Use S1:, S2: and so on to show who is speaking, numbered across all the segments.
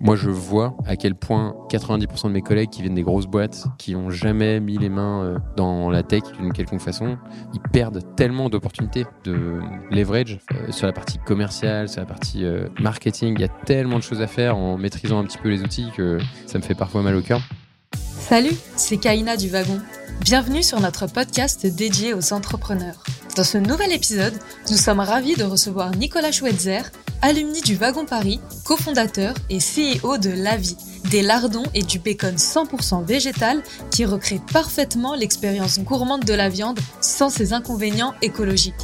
S1: moi, je vois à quel point 90% de mes collègues qui viennent des grosses boîtes, qui ont jamais mis les mains euh, dans la tech d'une quelconque façon, ils perdent tellement d'opportunités de leverage euh, sur la partie commerciale, sur la partie euh, marketing. Il y a tellement de choses à faire en maîtrisant un petit peu les outils que ça me fait parfois mal au cœur.
S2: Salut, c'est Kaina du Wagon. Bienvenue sur notre podcast dédié aux entrepreneurs. Dans ce nouvel épisode, nous sommes ravis de recevoir Nicolas Schweitzer, alumni du Wagon Paris, cofondateur et CEO de Lavi, des lardons et du bacon 100% végétal qui recréent parfaitement l'expérience gourmande de la viande sans ses inconvénients écologiques.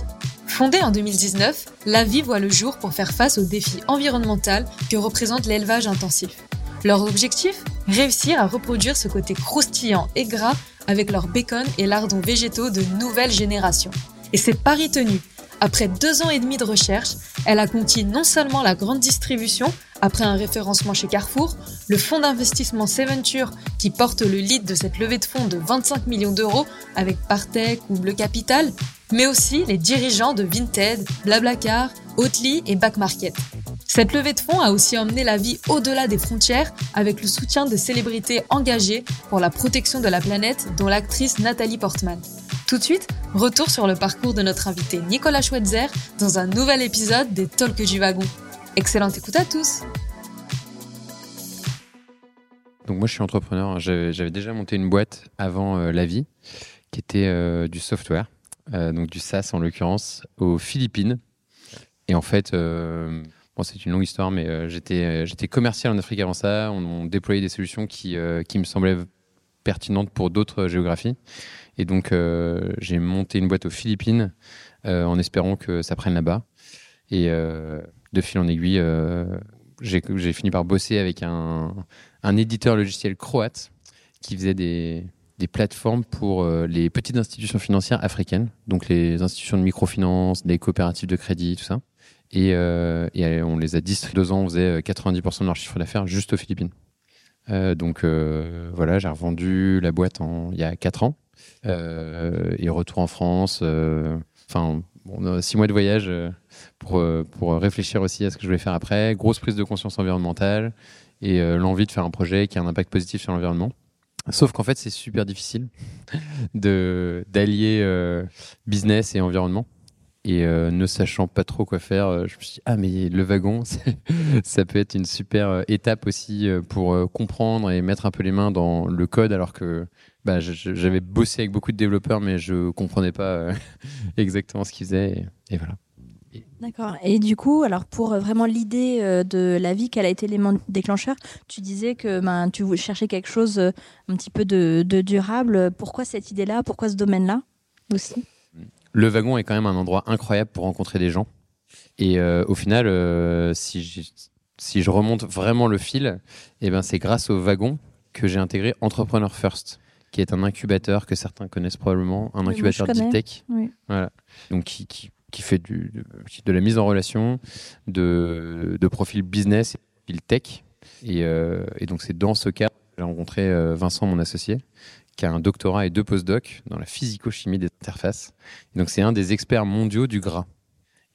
S2: Fondé en 2019, Lavi voit le jour pour faire face aux défis environnementaux que représente l'élevage intensif. Leur objectif? Réussir à reproduire ce côté croustillant et gras avec leurs bacon et lardons végétaux de nouvelle génération. Et c'est pari tenu. Après deux ans et demi de recherche, elle a conquis non seulement la grande distribution, après un référencement chez Carrefour, le fonds d'investissement Seventure qui porte le lead de cette levée de fonds de 25 millions d'euros avec Partech ou Bleu Capital, mais aussi les dirigeants de Vinted, Blablacar, Oatly et Back Market. Cette levée de fonds a aussi emmené la vie au-delà des frontières avec le soutien de célébrités engagées pour la protection de la planète, dont l'actrice Nathalie Portman. Tout de suite, retour sur le parcours de notre invité Nicolas Schweitzer dans un nouvel épisode des Talks du Wagon. Excellente écoute à tous
S1: Donc moi je suis entrepreneur, j'avais déjà monté une boîte avant euh, la vie qui était euh, du software, euh, donc du SaaS en l'occurrence, aux Philippines. Et en fait, bon, c'est une longue histoire, mais j'étais commercial en Afrique avant ça. On, on déployait des solutions qui me semblaient pertinentes pour d'autres géographies. Et donc, euh, j'ai monté une boîte aux Philippines euh, en espérant que ça prenne là-bas. Et euh, de fil en aiguille, j'ai fini par bosser avec un, un, éditeur logiciel croate qui faisait des, des plateformes pour les petites institutions financières africaines, donc les institutions de microfinance, les coopératives de crédit, tout ça. Et, et on les a distribués deux ans, on faisait 90% de leur chiffre d'affaires juste aux Philippines. donc voilà, j'ai revendu la boîte il y a quatre ans. Euh, et retour en France. Euh, enfin, six mois de voyage euh, pour, pour réfléchir aussi à ce que je voulais faire après. Grosse prise de conscience environnementale et l'envie de faire un projet qui a un impact positif sur l'environnement. Sauf qu'en fait, c'est super difficile de d'allier business et environnement. Et ne sachant pas trop quoi faire, je me suis dit, ah, mais le wagon, ça peut être une super étape aussi pour comprendre et mettre un peu les mains dans le code, alors que bah, j'avais bossé avec beaucoup de développeurs, mais je comprenais pas euh, exactement ce qu'ils faisaient. Et, voilà.
S3: D'accord. Et du coup, alors pour euh, vraiment l'idée euh, de la vie, quel a été l'élément déclencheur? Tu disais que ben, tu cherchais quelque chose un petit peu de, durable. Pourquoi cette idée-là? Pourquoi ce domaine-là aussi?
S1: Le wagon est quand même un endroit incroyable pour rencontrer des gens. Et au final, si, si je remonte vraiment le fil, eh ben, c'est grâce au wagon que j'ai intégré Entrepreneur First qui est un incubateur que certains connaissent probablement, un incubateur deep tech. Voilà. Donc qui, qui, qui fait du, de, la mise en relation de, de profils business et profils tech. Et, euh, et donc c'est dans ce cadre que j'ai rencontré euh, Vincent, mon associé, qui a un doctorat et deux postdocs dans la physico-chimie des interfaces. Et donc c'est un des experts mondiaux du gras.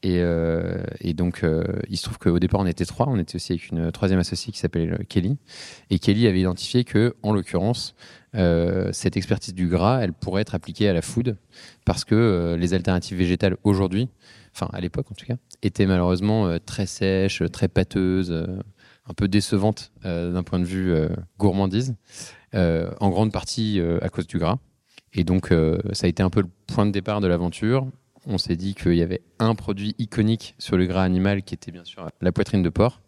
S1: Et, euh, et, donc, euh, il se trouve qu'au départ, on était trois. On était aussi avec une troisième associée qui s'appelait Kelly. Et Kelly avait identifié que, en l'occurrence, euh, cette expertise du gras, elle pourrait être appliquée à la food parce que euh, les alternatives végétales aujourd'hui, enfin à l'époque en tout cas, étaient malheureusement très sèches, très pâteuses, un peu décevantes d'un point de vue gourmandise, en grande partie à cause du gras. Et donc, ça a été un peu le point de départ de l'aventure on s'est dit qu'il y avait un produit iconique sur le gras animal qui était bien sûr la poitrine de porc.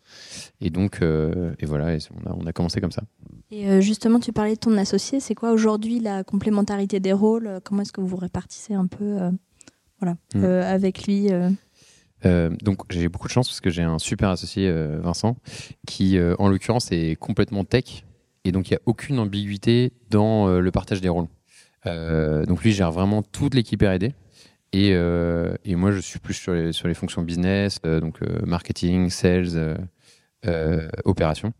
S1: Et donc, euh, et voilà, on, a, commencé comme ça.
S3: Et euh, justement, tu parlais de ton associé. C'est quoi aujourd'hui la complémentarité des rôles? Comment est-ce que vous répartissez un peu euh, voilà, hmm. avec lui
S1: donc j'ai beaucoup de chance parce que j'ai un super associé, Vincent, qui en l'occurrence est complètement tech. Et donc il n'y a aucune ambiguïté dans le partage des rôles. donc lui gère vraiment toute l'équipe R&D. Euh, et, moi, je suis plus sur les, sur les fonctions business, euh, donc euh, marketing, sales, opération.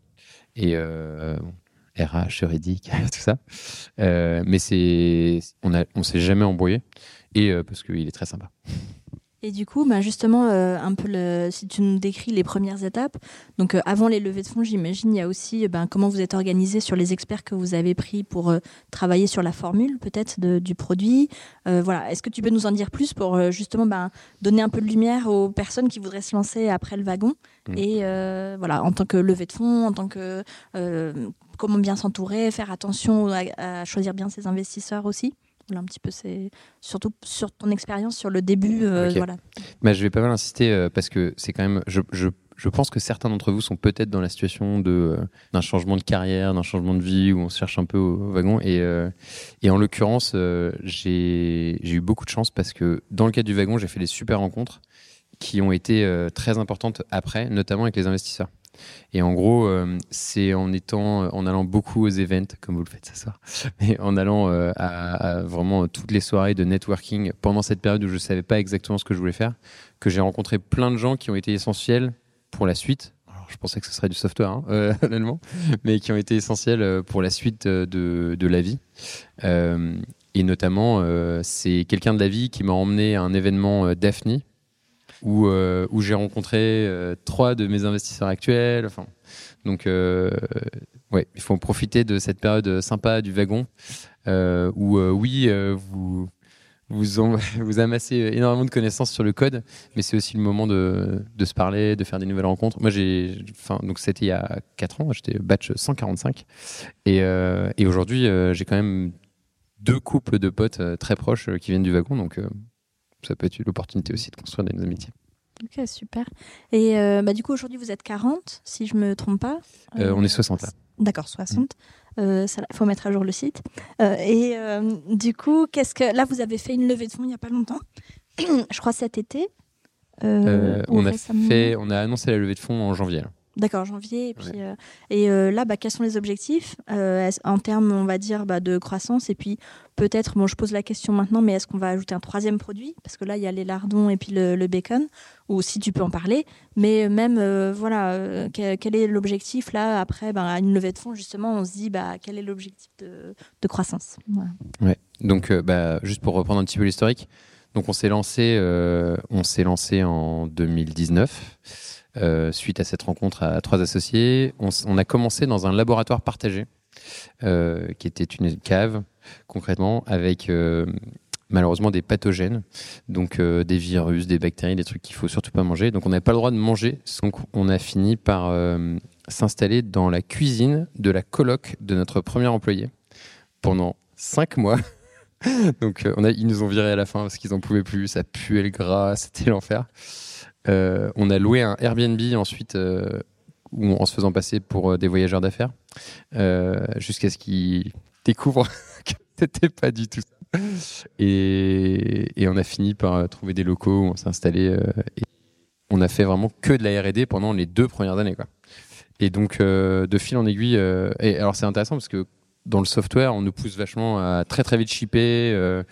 S1: Et RH, juridique, tout ça. mais c'est, on ne on s'est jamais embrouillé, et parce qu'il est très sympa.
S3: Et du coup, bah, justement, euh, un peu le, si tu nous décris les premières étapes, donc euh, avant les levées de fonds, j'imagine, il y a aussi ben, comment vous êtes organisé sur les experts que vous avez pris pour euh, travailler sur la formule peut-être du produit. voilà, est-ce que tu peux nous en dire plus pour justement ben, donner un peu de lumière aux personnes qui voudraient se lancer après le wagon mmh. et voilà, en tant que levée de fonds, en tant que comment bien s'entourer, faire attention à choisir bien ses investisseurs aussi? Un petit peu, c'est surtout sur ton expérience sur le début. Euh, voilà.
S1: Bah, je vais pas mal insister euh, parce que c'est quand même. Je, je, je, pense que certains d'entre vous sont peut-être dans la situation de euh, d'un changement de carrière, d'un changement de vie où on se cherche un peu au, wagon. Et, et en l'occurrence, j'ai eu beaucoup de chance parce que dans le cadre du wagon, j'ai fait des super rencontres qui ont été très importantes après, notamment avec les investisseurs. Et en gros, euh, c'est en étant, en allant beaucoup aux events, comme vous le faites ce soir, et en allant euh, à, vraiment toutes les soirées de networking pendant cette période où je ne savais pas exactement ce que je voulais faire, que j'ai rencontré plein de gens qui ont été essentiels pour la suite. Alors, je pensais que ce serait du software, hein, euh, mais qui ont été essentiels pour la suite de, de la vie. et notamment, c'est quelqu'un de la vie qui m'a emmené à un événement Daphne, où, euh, où j'ai rencontré euh, trois de mes investisseurs actuels. Donc, euh, il faut profiter de cette période sympa du wagon où, oui, vous, vous, amassez énormément de connaissances sur le code, mais c'est aussi le moment de, se parler, de faire des nouvelles rencontres. Moi, j'ai, donc c'était il y a 4 ans, j'étais batch 145, et, et aujourd'hui, j'ai quand même deux couples de potes très proches qui viennent du wagon, donc ça peut être l'opportunité aussi de construire des amitiés.
S3: Ok, super. Et euh, bah, du coup, aujourd'hui, vous êtes 40, si je me trompe pas.
S1: Euh, on est 60 là.
S3: D'accord, 60. Il euh, faut mettre à jour le site. et du coup, qu'est-ce que là, vous avez fait une levée de fonds il n'y a pas longtemps, je crois cet été.
S1: on, a fait, on a annoncé la levée de fonds en janvier.
S3: D'accord, janvier. Et, puis, euh, et euh, là, bah, quels sont les objectifs? Euh, en termes, on va dire, bah, de croissance Et puis peut-être, bon, je pose la question maintenant, mais est-ce qu'on va ajouter un troisième produit? Parce que là, il y a les lardons et puis le, bacon, ou si tu peux en parler. Mais même, voilà, quel, est l'objectif là Après, bah, à une levée de fonds, justement, on se dit, bah, quel est l'objectif de, de, croissance?
S1: Ouais. Donc, bah, juste pour reprendre un petit peu l'historique, donc on s'est lancé, on s'est lancé en 2019. Euh, suite à cette rencontre à trois associés, on, a commencé dans un laboratoire partagé, euh, qui était une cave, concrètement, avec euh, malheureusement des pathogènes, donc des virus, des bactéries, des trucs qu'il faut surtout pas manger. Donc on n'avait pas le droit de manger. Donc on a fini par s'installer dans la cuisine de la coloc de notre premier employé pendant cinq mois. donc ils nous ont virés à la fin parce qu'ils en pouvaient plus, ça puait le gras, c'était l'enfer. Euh, on a loué un Airbnb ensuite euh, en se faisant passer pour euh, des voyageurs d'affaires jusqu'à ce qu'ils découvrent que c'était pas du tout ça. Et, on a fini par trouver des locaux où on s'est installé. et on a fait vraiment que de la R&D pendant les deux premières années. Quoi. Et donc, de fil en aiguille. et alors, c'est intéressant parce que dans le software, on nous pousse vachement à très très vite shipper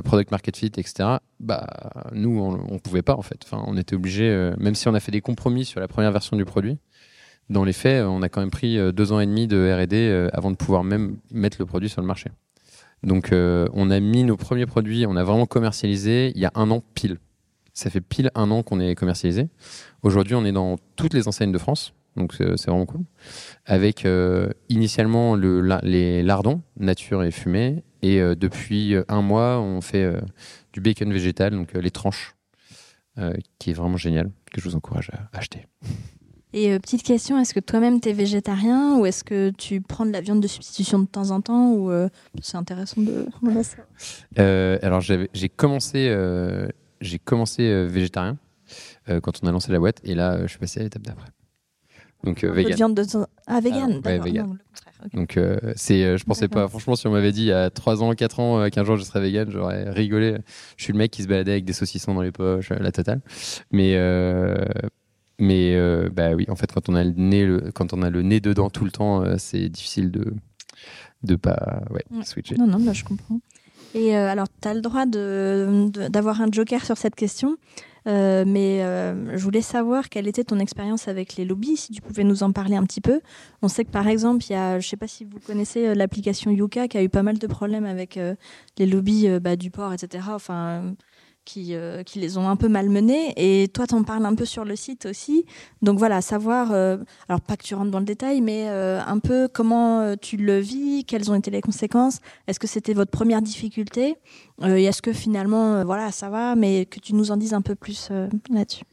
S1: product market fit, etc. Bah, nous, on, ne pouvait pas en fait. Enfin, on était obligé, euh, même si on a fait des compromis sur la première version du produit, dans les faits, on a quand même pris euh, deux ans et demi de R&D euh, avant de pouvoir même mettre le produit sur le marché. Donc, on a mis nos premiers produits, on a vraiment commercialisé il y a un an pile. Ça fait pile un an qu'on est commercialisé. Aujourd'hui, on est dans toutes les enseignes de France, donc c'est vraiment cool. Avec initialement le, les lardons, nature et fumée, et euh, depuis euh, un mois, on fait euh, du bacon végétal, donc les tranches, qui est vraiment génial, que je vous encourage à acheter.
S3: Et petite question, est-ce que toi-même tu es végétarien ou est-ce que tu prends de la viande de substitution de temps en temps ou c'est intéressant de
S1: euh, Alors j'ai commencé, j'ai commencé végétarien quand on a lancé la boîte et là je suis passé à l'étape d'après.
S3: Donc vegan. viande de ah vegan,
S1: ah, vegan. Donc, euh, c'est, euh, je pensais pas, franchement, si on m'avait dit a 3 ans, 4 ans, 15 jours, je serais vegan, j'aurais rigolé. Je suis le mec qui se baladait avec des saucissons dans les poches, euh, la totale. Mais, mais bah oui, en fait, quand on, a le nez, quand on a le nez dedans tout le temps, c'est difficile de de pas ouais, switcher.
S3: Non, non, bah, je comprends. Et alors, tu as le droit de, d'avoir un joker sur cette question. Euh, mais euh, je voulais savoir quelle était ton expérience avec les lobbies, si tu pouvais nous en parler un petit peu. On sait que par exemple, il y a, je ne sais pas si vous connaissez euh, l'application Yuka qui a eu pas mal de problèmes avec les lobbies bah, du port, etc. Enfin, qui, euh, qui les ont un peu malmenés. Et toi, tu en parles un peu sur le site aussi. Donc voilà, savoir, euh, alors pas que tu rentres dans le détail, mais euh, un peu comment tu le vis, quelles ont été les conséquences. Est-ce que c'était votre première difficulté Et est-ce que finalement, voilà, ça va, mais que tu nous en dises un peu plus là-dessus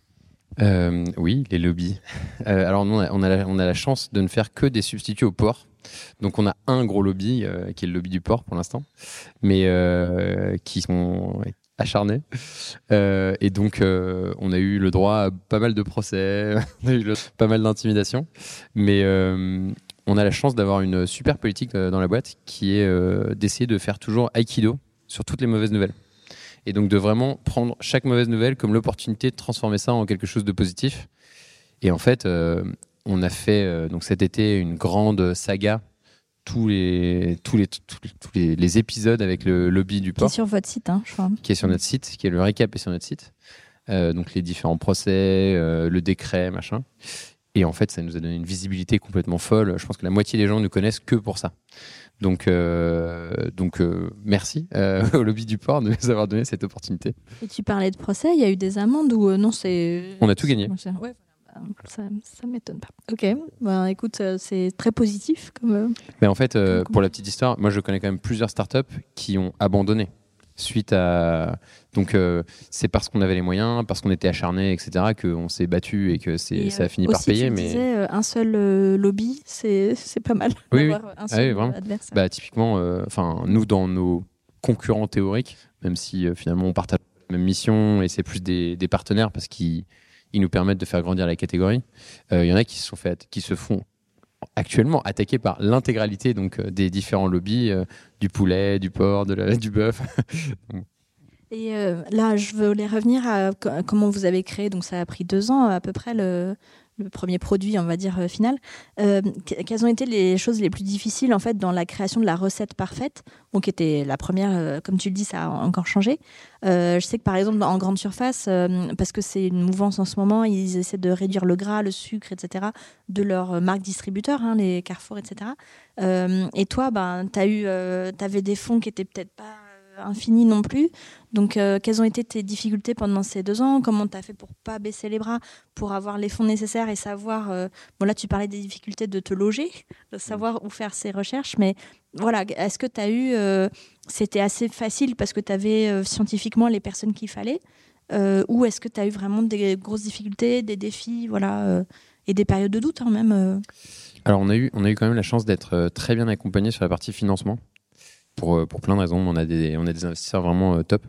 S1: oui, les lobbies. alors, nous, on a, on a, la, chance de ne faire que des substituts au port. Donc, on a un gros lobby, qui est le lobby du port pour l'instant, mais qui sont acharné. Euh, et donc, euh, on a eu le droit à pas mal de procès, on a eu pas mal d'intimidations. Mais euh, on a la chance d'avoir une super politique dans la boîte qui est d'essayer de faire toujours aikido sur toutes les mauvaises nouvelles. Et donc, de vraiment prendre chaque mauvaise nouvelle comme l'opportunité de transformer ça en quelque chose de positif. Et en fait, on a fait donc cet été une grande saga tous les, tous les, tous les, les, épisodes avec le lobby du port.
S3: Qui est sur votre site, hein, je crois.
S1: Qui est sur notre site, qui est le récap est sur notre site. Euh, donc les différents procès, euh, le décret, machin. Et en fait, ça nous a donné une visibilité complètement folle. Je pense que la moitié des gens ne connaissent que pour ça. Donc, euh, donc merci au lobby du port de nous avoir donné cette opportunité.
S3: Et tu parlais de procès, il y a eu des amendes ou non c'est
S1: On a tout gagné.
S3: Ouais, ça, ça m'étonne pas. Ok, ben, écoute, euh, c'est très positif. Comme, euh,
S1: Mais en fait, euh, pour la petite histoire, moi je connais quand même plusieurs startups qui ont abandonné suite à. Donc c'est parce qu'on avait les moyens, parce qu'on était acharné, etc., qu'on s'est battu et que c'est, ça a fini par payer.
S3: Tu
S1: mais
S3: disais, un seul lobby, c'est, c'est pas mal.
S1: Oui, un ah vraiment. adversaire. Bah, typiquement, enfin nous dans nos concurrents théoriques, même si finalement on partage la même mission et c'est plus des, des partenaires parce qu'ils ils nous permettent de faire grandir la catégorie. Il euh, y en a qui se, sont qui se font actuellement attaquer par l'intégralité donc euh, des différents lobbies euh, du poulet, du porc, du bœuf.
S3: Et là, je voulais revenir à comment vous avez créé. Donc, ça a pris deux ans à peu près le premier produit, on va dire, euh, final. Euh, quelles ont été les choses les plus difficiles, en fait, dans la création de la recette parfaite donc, qui était la première, euh, comme tu le dis, ça a encore changé. je sais que, par exemple, en grande surface, parce que c'est une mouvance en ce moment, ils essaient de réduire le gras, le sucre, etc., de leurs marques distributeurs, hein, les Carrefour, etc. et toi, ben, tu avais des fonds qui étaient peut-être pas infini non plus. Donc, euh, quelles ont été tes difficultés pendant ces deux ans? Comment tu as fait pour pas baisser les bras, pour avoir les fonds nécessaires et savoir. Euh, bon, là, tu parlais des difficultés de te loger, de savoir où faire ces recherches, mais voilà, est-ce que tu as eu. Euh, c'était assez facile parce que tu avais scientifiquement les personnes qu'il fallait Ou est-ce que tu as eu vraiment des grosses difficultés, des défis, voilà, et des périodes de doute, hein, même
S1: alors on a, eu, on a eu quand même la chance d'être très bien accompagné sur la partie financement pour, euh, pour plein de raisons. On a des, on a des investisseurs vraiment euh, top.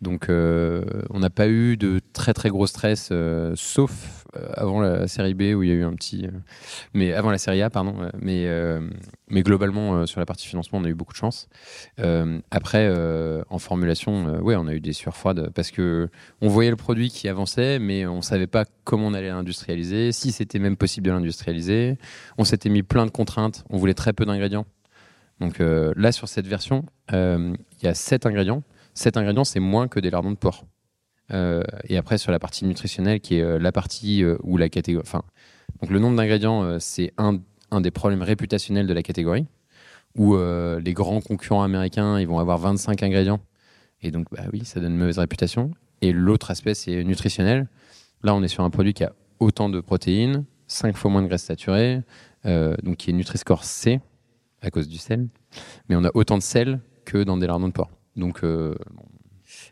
S1: Donc, euh, on n'a pas eu de très très gros stress, sauf avant la série B où il y a eu un petit. mais avant la série A, pardon. mais, mais globalement, sur la partie financement, on a eu beaucoup de chance. après, en formulation, ouais, on a eu des sueurs froides parce que on voyait le produit qui avançait, mais on savait pas comment on allait l'industrialiser, si c'était même possible de l'industrialiser. On s'était mis plein de contraintes. On voulait très peu d'ingrédients. Donc euh, là, sur cette version, euh, il y a 7 ingrédients. 7 ingrédients, c'est moins que des lardons de porc. Euh, et après, sur la partie nutritionnelle, qui est la partie où la catégorie. Enfin, donc le nombre d'ingrédients, c'est un, des problèmes réputationnels de la catégorie, où les grands concurrents américains, ils vont avoir 25 ingrédients. Et donc, bah oui, ça donne une mauvaise réputation. Et l'autre aspect, c'est nutritionnel. Là, on est sur un produit qui a autant de protéines, 5 fois moins de graisses saturées, donc qui est Nutri-Score C, à cause du sel. Mais on a autant de sel que dans des lardons de porc. Donc, euh,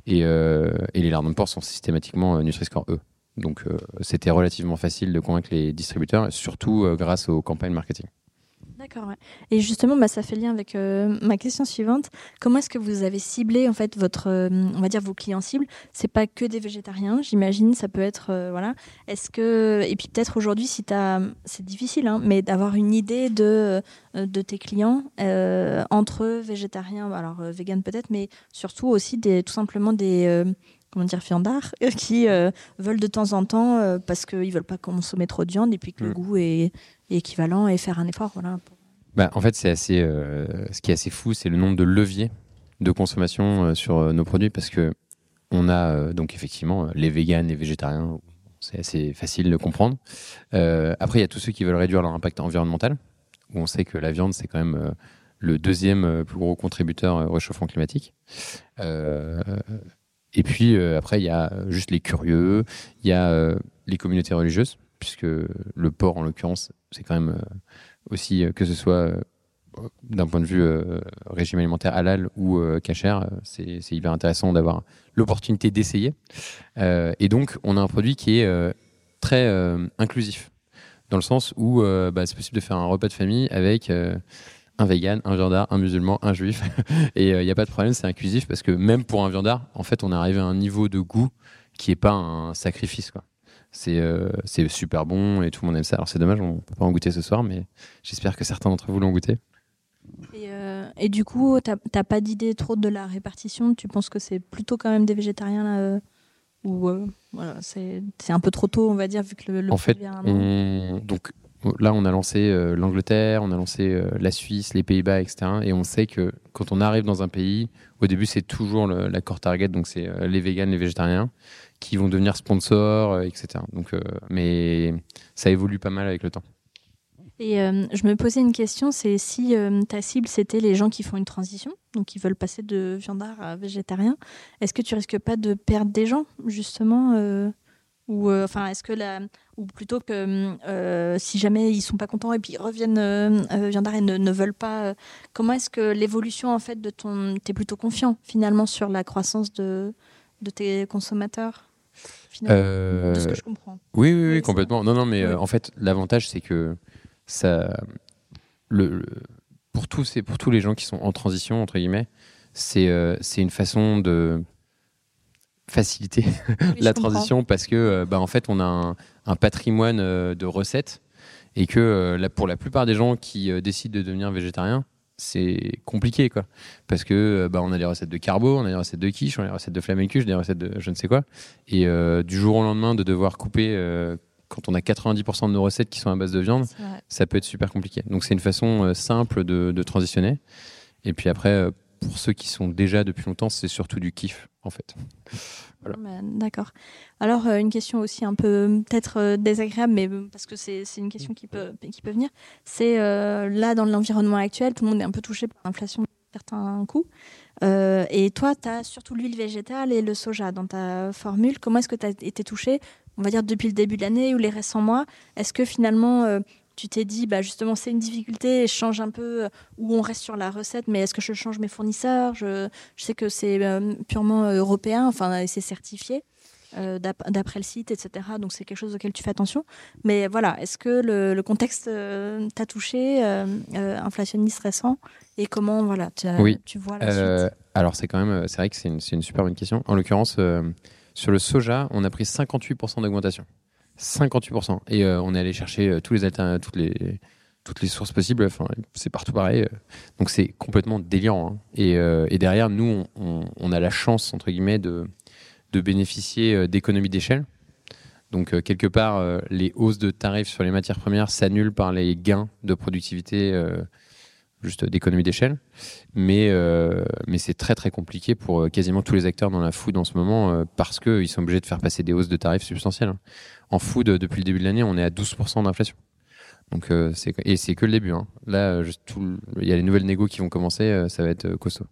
S1: et, euh, les lardons de porc sont systématiquement euh, Nutri-Score E. Donc c'était relativement facile de convaincre les distributeurs, surtout grâce aux campagnes marketing.
S3: D'accord. Et justement, bah, ça fait lien avec euh, ma question suivante. Comment est-ce que vous avez ciblé en fait votre, euh, on va dire vos clients cibles? C'est pas que des végétariens, j'imagine. Ça peut être, euh, voilà. Est-ce que et puis peut-être aujourd'hui, si as, c'est difficile, hein, mais d'avoir une idée de de tes clients entre végétariens, alors vegan peut-être, mais surtout aussi des, tout simplement des comment dire, fiandards, qui veulent de temps en temps, parce qu'ils veulent pas consommer trop de viande et puis que le mm. goût est, équivalent et faire un effort. Voilà.
S1: Bah, en fait, c'est assez, euh, ce qui est assez fou, c'est le nombre de leviers de consommation euh, sur euh, nos produits parce que on a donc effectivement les véganes, les végétariens, c'est assez facile de comprendre. après, il y a tous ceux qui veulent réduire leur impact environnemental, où on sait que la viande, c'est quand même le deuxième plus gros contributeur au réchauffement climatique. et puis après, il y a juste les curieux, il y a les communautés religieuses, puisque le porc, en l'occurrence, c'est quand même aussi que ce soit d'un point de vue régime alimentaire halal ou euh, c'est hyper intéressant d'avoir l'opportunité d'essayer. et donc, on a un produit qui est très inclusif, dans le sens où bah, c'est possible de faire un repas de famille avec un vegan, un viandard, un musulman, un juif. et il n'y a pas de problème, c'est inclusif parce que même pour un viandard, en fait, on est arrivé à un niveau de goût qui n'est pas un sacrifice. C'est, c'est super bon et tout le monde aime ça. Alors c'est dommage, on ne peut pas en goûter ce soir, mais j'espère que certains d'entre vous l'ont goûté.
S3: Et, euh, et, du coup, tu n'as pas d'idée trop de la répartition? Tu penses que c'est plutôt quand même des végétariens là euh, Ou euh, voilà, c'est un peu trop tôt, on va dire, vu que le,
S1: En fait, donc, là, on a lancé l'Angleterre, on a lancé la Suisse, les Pays-Bas, etc. Et on sait que quand on arrive dans un pays, au début, c'est toujours l'accord target, donc c'est les véganes, les végétariens, qui vont devenir sponsors, etc. Donc, mais ça évolue pas mal avec le temps.
S3: Et euh, je me posais une question, c'est si euh, ta cible c'était les gens qui font une transition, donc qui veulent passer de viandard à végétarien, est-ce que tu risques pas de perdre des gens justement euh, ou enfin est-ce que la ou plutôt que si jamais ils sont pas contents et puis reviennent viandard et ne, veulent pas, comment est-ce que l'évolution en fait de ton, t'es plutôt confiant finalement sur la croissance de de tes consommateurs de ce que je comprends?
S1: Oui, oui, oui, complètement. Non, non, mais en fait, l'avantage, c'est que ça, le, pour, tous, pour tous les gens qui sont en transition, entre guillemets, c'est euh, c'est une façon de faciliter la transition parce que euh, bah, en fait on a un, patrimoine euh, de recettes et que là, pour la plupart des gens qui décident de devenir végétarien c'est compliqué quoi parce que bah, on a des recettes de carbo on a des recettes de quiche on a des recettes de flamencuche des recettes de je ne sais quoi et du jour au lendemain de devoir couper quand on a 90% de nos recettes qui sont à base de viande, ça peut être super compliqué. Donc c'est une façon euh, simple de, transitionner. Et puis après, euh, pour ceux qui sont déjà depuis longtemps, c'est surtout du kiff en fait.
S3: D'accord. Alors euh, une question aussi un peu peut-être désagréable, mais parce que c'est une question qui peut, qui peut venir. C'est là dans l'environnement actuel, tout le monde est un peu touché par l'inflation de certains coûts. et toi, tu as surtout l'huile végétale et le soja dans ta formule. Comment est-ce que tu as été touché? On va dire depuis le début de l'année ou les récents mois Est-ce que finalement euh, tu t'es dit bah justement c'est une difficulté, je change un peu euh, où on reste sur la recette, mais est-ce que je change mes fournisseurs? Je, sais que c'est euh, purement européen, enfin c'est certifié. d'après le site, etc. Donc c'est quelque chose auquel tu fais attention. Mais voilà, est-ce que le, contexte t'a touché, inflationniste récent, et comment voilà, tu, vois la suite?
S1: Alors c'est quand même, c'est vrai que c'est une, une, super bonne question. En l'occurrence, sur le soja, on a pris 58% d'augmentation. 58%. Et euh, on est allé chercher euh, tous les toutes, les, toutes les sources possibles. Enfin, c'est partout pareil. Euh. Donc c'est complètement délirant. Hein. Et, derrière, nous, on, a la chance, entre guillemets, de, de bénéficier d'économies d'échelle. Donc quelque part, les hausses de tarifs sur les matières premières s'annulent par les gains de productivité juste d'économie d'échelle. Mais, euh, mais c'est très très compliqué pour euh, quasiment tous les acteurs dans la food en ce moment euh, parce qu'ils sont obligés de faire passer des hausses de tarifs substantielles. Hein. En food, depuis le début de l'année, on est à 12% d'inflation. Donc, et c'est que le début. Hein. Là, il y a les nouvelles négos qui vont commencer, ça va être costaud.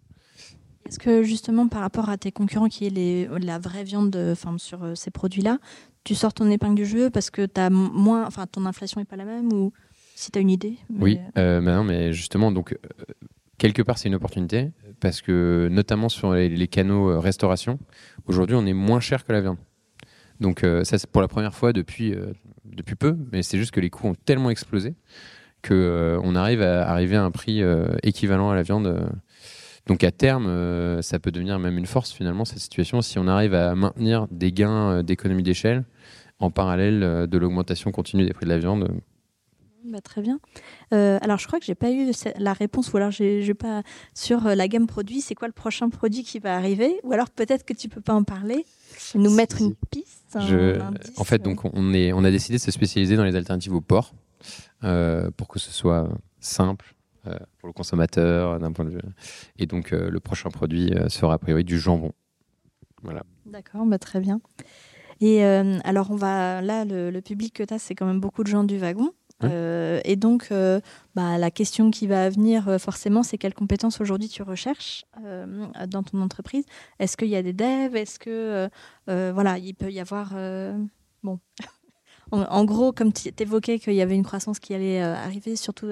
S3: Est-ce que justement par rapport à tes concurrents qui est la vraie viande de, sur ces produits-là, tu sors ton épingle du jeu parce que as moins, enfin ton inflation n'est pas la même ou si tu as une idée.
S1: Oui, euh, non, mais justement, donc, euh, quelque part, c'est une opportunité, parce que notamment sur les, canaux euh, restauration, aujourd'hui, on est moins cher que la viande. Donc, ça, c'est pour la première fois depuis, depuis peu, mais c'est juste que les coûts ont tellement explosé qu'on arrive à arriver à un prix équivalent à la viande. Donc à terme, ça peut devenir même une force finalement cette situation si on arrive à maintenir des gains d'économie d'échelle en parallèle de l'augmentation continue des prix de la viande.
S3: Bah, très bien. Euh, alors, je crois que j'ai pas eu la réponse, ou alors j'ai pas sur euh, la gamme produit. C'est quoi le prochain produit qui va arriver? Ou alors peut-être que tu peux pas en parler, nous mettre une piste.
S1: en fait, donc on est, on a décidé de se spécialiser dans les alternatives au porc euh, pour que ce soit simple pour le consommateur d'un point de vue. Et donc, le prochain produit sera a priori du jambon. Voilà.
S3: D'accord, bah, très bien. Et alors, on va là, le, le public que tu as, c'est quand même beaucoup de gens du wagon. Euh, et donc, euh, bah, la question qui va venir euh, forcément, c'est quelles compétences aujourd'hui tu recherches dans ton entreprise? Est-ce qu'il y a des devs? Est-ce que voilà, il peut y avoir bon. En, gros, comme tu évoquais qu'il y avait une croissance qui allait arriver, surtout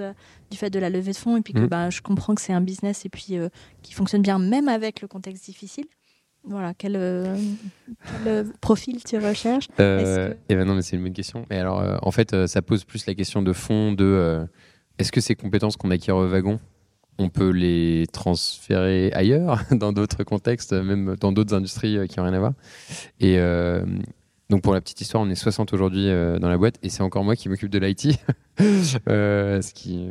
S3: du fait de la levée de fonds, et puis que mmh. bah, je comprends que c'est un business et puis qui fonctionne bien même avec le contexte difficile. Voilà, quel, euh, euh, profil tu recherches?
S1: Euh, eh ben non, mais c'est une bonne question. Mais alors, en fait, ça pose plus la question de fond de est-ce que ces compétences qu'on acquiert au wagon, on peut les transférer ailleurs, dans d'autres contextes, même dans d'autres industries qui n'ont rien à voir? Et donc pour la petite histoire, on est 60 aujourd'hui dans la boîte et c'est encore moi qui m'occupe de l'IT, ce, qui,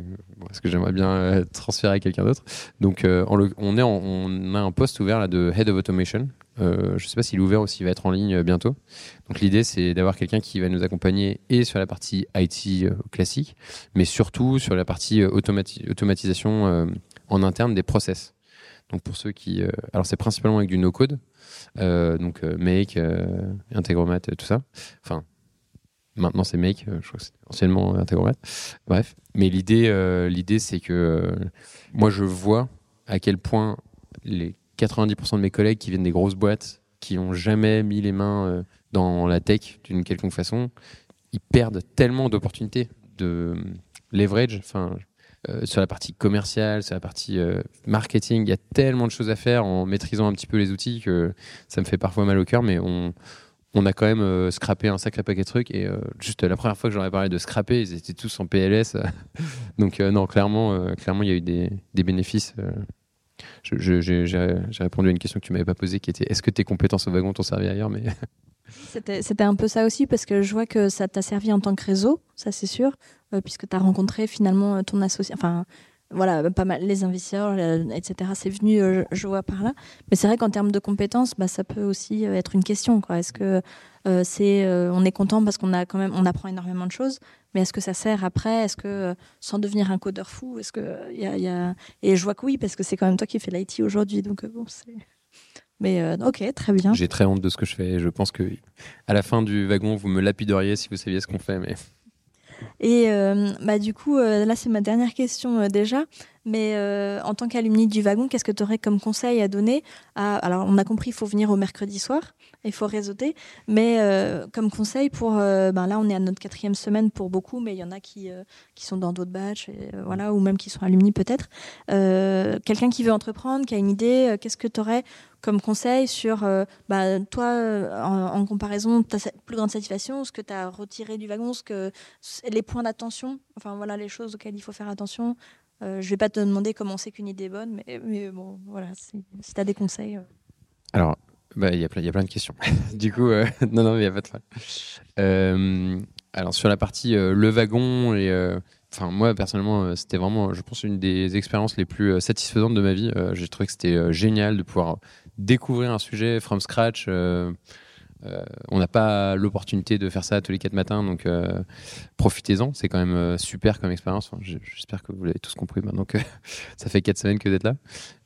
S1: ce que j'aimerais bien transférer à quelqu'un d'autre. Donc on, est on a un poste ouvert là, de Head of Automation. je ne sais pas s'il est ouvert ou s'il va être en ligne bientôt. Donc l'idée c'est d'avoir quelqu'un qui va nous accompagner et sur la partie IT classique, mais surtout sur la partie automatisation en interne des process. Donc pour ceux qui, alors c'est principalement avec du no-code. Euh, donc euh, Make, euh, Integromat, tout ça. Enfin, maintenant c'est Make, je crois que c'est anciennement Integromat. Bref, mais l'idée, l'idée c'est que moi je vois à quel point les 90% de mes collègues qui viennent des grosses boîtes, qui n'ont jamais mis les mains dans la tech d'une quelconque façon, ils perdent tellement d'opportunités de leverage. Enfin, euh, sur la partie commerciale, sur la partie euh, marketing. Il y a tellement de choses à faire en maîtrisant un petit peu les outils que ça me fait parfois mal au cœur, mais on, a quand même euh, scrappé un sacré paquet de trucs. Et juste la première fois que j'en ai parlé de scrapper, ils étaient tous en PLS. Donc, non, clairement, clairement, il y a eu des, des bénéfices. J'ai répondu à une question que tu m'avais pas posée qui était est-ce que tes compétences au wagon t'ont servi ailleurs mais
S3: C'était un peu ça aussi, parce que je vois que ça t'a servi en tant que réseau, ça c'est sûr, euh, puisque tu as rencontré finalement euh, ton associé, enfin voilà, pas mal les investisseurs, etc. C'est venu, euh, je vois par là. Mais c'est vrai qu'en termes de compétences, bah, ça peut aussi être une question. Est-ce que c'est, on est content parce qu'on a quand même, on apprend énormément de choses, mais est-ce que ça sert après? Est-ce que sans devenir un codeur fou, est-ce que y y a... Et je vois que oui, parce que c'est quand même toi qui fais l'IT aujourd'hui, donc bon, c'est. Mais euh, ok, très bien.
S1: J'ai très honte de ce que je fais. Je pense que à la fin du wagon, vous me lapideriez si vous saviez ce qu'on fait. Mais...
S3: Et euh, bah, du coup, euh, là, c'est ma dernière question déjà. Mais en tant qu'alumni du wagon, qu'est-ce que tu aurais comme conseil à donner à... Alors, on a compris, il faut venir au mercredi soir il faut réseauter. Mais euh, comme conseil, pour, euh, ben là, on est à notre quatrième semaine pour beaucoup, mais il y en a qui, euh, qui sont dans d'autres batchs, voilà, ou même qui sont alumni peut-être. Quelqu'un qui veut entreprendre, qui a une idée, qu'est-ce que tu aurais comme conseil sur, bah, toi, en, comparaison, ta plus grande satisfaction, ce que tu as retiré du wagon, ce que, les points d'attention, enfin voilà les choses auxquelles il faut faire attention. Je vais pas te demander comment on sait qu'une idée est bonne, mais, mais bon, voilà, si, tu as des conseils.
S1: Alors, bah, il y, a plein, y a plein de questions. du coup, euh, non, non, il n'y a pas de euh, alors, sur la partie euh, le wagon, et, enfin, moi, personnellement, c'était vraiment, je pense, une des expériences les plus satisfaisantes de ma vie. J'ai trouvé que c'était génial de pouvoir découvrir un sujet from scratch. Euh, on n'a pas l'opportunité de faire ça tous les quatre matins, donc euh, profitez-en. C'est quand même euh, super comme expérience. J'espère que vous l'avez tous compris maintenant que ça fait quatre semaines que vous êtes là.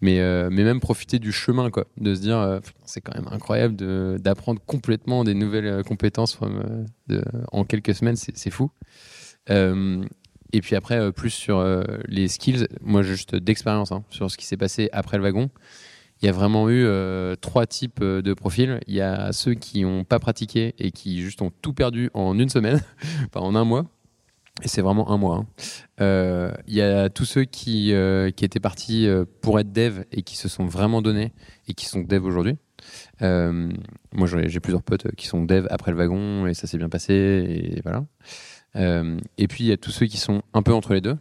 S1: Mais, même profiter du chemin, quoi. De se dire, c'est quand même incroyable d'apprendre complètement des nouvelles compétences en quelques semaines. C'est fou. et puis après, plus sur les skills, moi juste d'expérience hein, sur ce qui s'est passé après le wagon il y a vraiment eu euh, trois types euh, de profils. Il y a ceux qui n'ont pas pratiqué et qui juste ont tout perdu en une semaine, enfin en un mois. Et c'est vraiment un mois. Hein. Euh, il y a tous ceux qui, qui étaient partis pour être dev et qui se sont vraiment donnés et qui sont dev aujourd'hui. moi, j'ai plusieurs potes qui sont dev après le wagon et ça s'est bien passé. Et voilà. et puis, il y a tous ceux qui sont un peu entre les deux,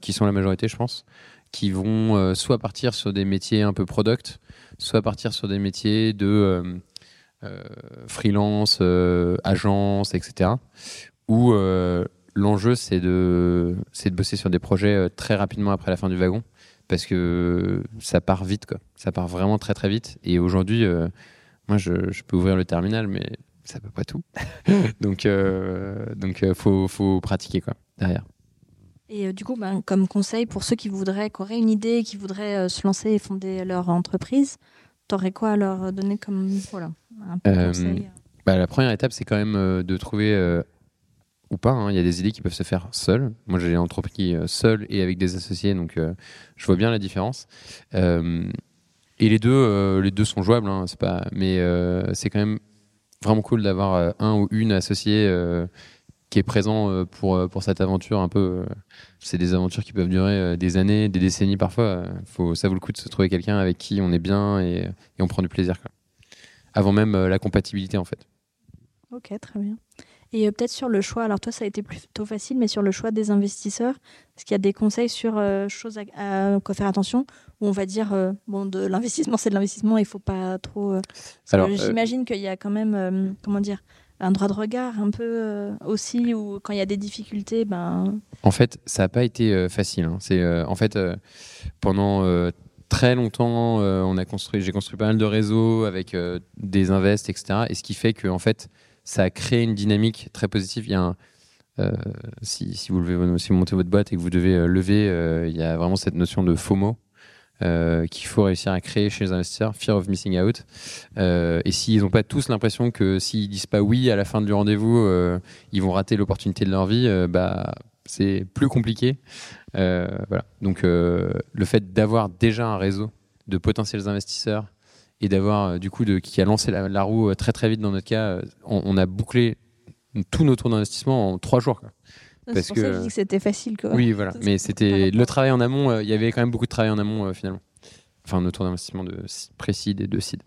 S1: qui sont la majorité, je pense qui vont euh, soit partir sur des métiers un peu product, soit partir sur des métiers de euh, euh, freelance, agence, etc. Où l'enjeu c'est de, de bosser sur des projets très rapidement après la fin du wagon parce que ça part vite, quoi. Ça part vraiment très très vite. Et aujourd'hui, moi, je, peux ouvrir le terminal, mais ça peut pas tout. donc, donc, faut, faut pratiquer quoi derrière.
S3: Et euh, du coup, ben, comme conseil pour ceux qui voudraient, qui auraient une idée, qui voudraient euh, se lancer et fonder leur entreprise, tu aurais quoi à leur donner comme voilà, un
S1: euh, conseil bah, La première étape, c'est quand même de trouver ou pas. hein. Il y a des idées qui peuvent se faire seules. Moi, j'ai entrepris euh, seul et avec des associés, donc euh, je vois bien la différence. Et les deux, les deux sont jouables, hein, c'est pas. Mais c'est quand même vraiment cool d'avoir un ou une associée qui est présent euh, pour euh, pour cette aventure. Un peu, euh, c'est des aventures qui peuvent durer des années, des décennies parfois. Faut, ça vaut le coup de se trouver quelqu'un avec qui on est bien et, et on prend du plaisir. Quoi. Avant même la compatibilité, en fait.
S3: Ok, très bien. Et peut-être sur le choix, alors toi ça a été plutôt facile, mais sur le choix des investisseurs, est-ce qu'il y a des conseils sur euh, choses à, à quoi faire attention? Ou on va dire, euh, bon, de l'investissement c'est de l'investissement, il faut pas trop... euh, J'imagine qu'il y a quand même, comment dire, un droit de regard un peu euh, aussi, où quand il y a des difficultés, ben...
S1: En fait, ça n'a pas été euh, facile. hein. C'est euh, en fait pendant très longtemps, on a construit, j'ai construit pas mal de réseaux avec des invests, etc. Et ce qui fait que en fait, ça a créé une dynamique très positive. Il y a si, si vous levez, si vous montez votre boîte et que vous devez lever, il y a vraiment cette notion de FOMO. Euh, qu'il faut réussir à créer chez les investisseurs, fear of missing out. Euh, et s'ils n'ont pas tous l'impression que s'ils disent pas oui à la fin du rendez-vous, euh, ils vont rater l'opportunité de leur vie, bah c'est plus compliqué. Donc le fait d'avoir déjà un réseau de potentiels investisseurs et d'avoir du coup qui a lancé la, roue très très vite dans notre cas, on, a bouclé tous nos tours d'investissement en trois jours. Parce
S3: pour ça que
S1: que-
S3: je dis que c'était facile. Quoi.
S1: Oui, voilà. Mais c'était le travail en amont. euh, Il y avait quand même beaucoup de travail en amont euh, finalement. Enfin, nos tours d'investissement de pré-seed et de seed.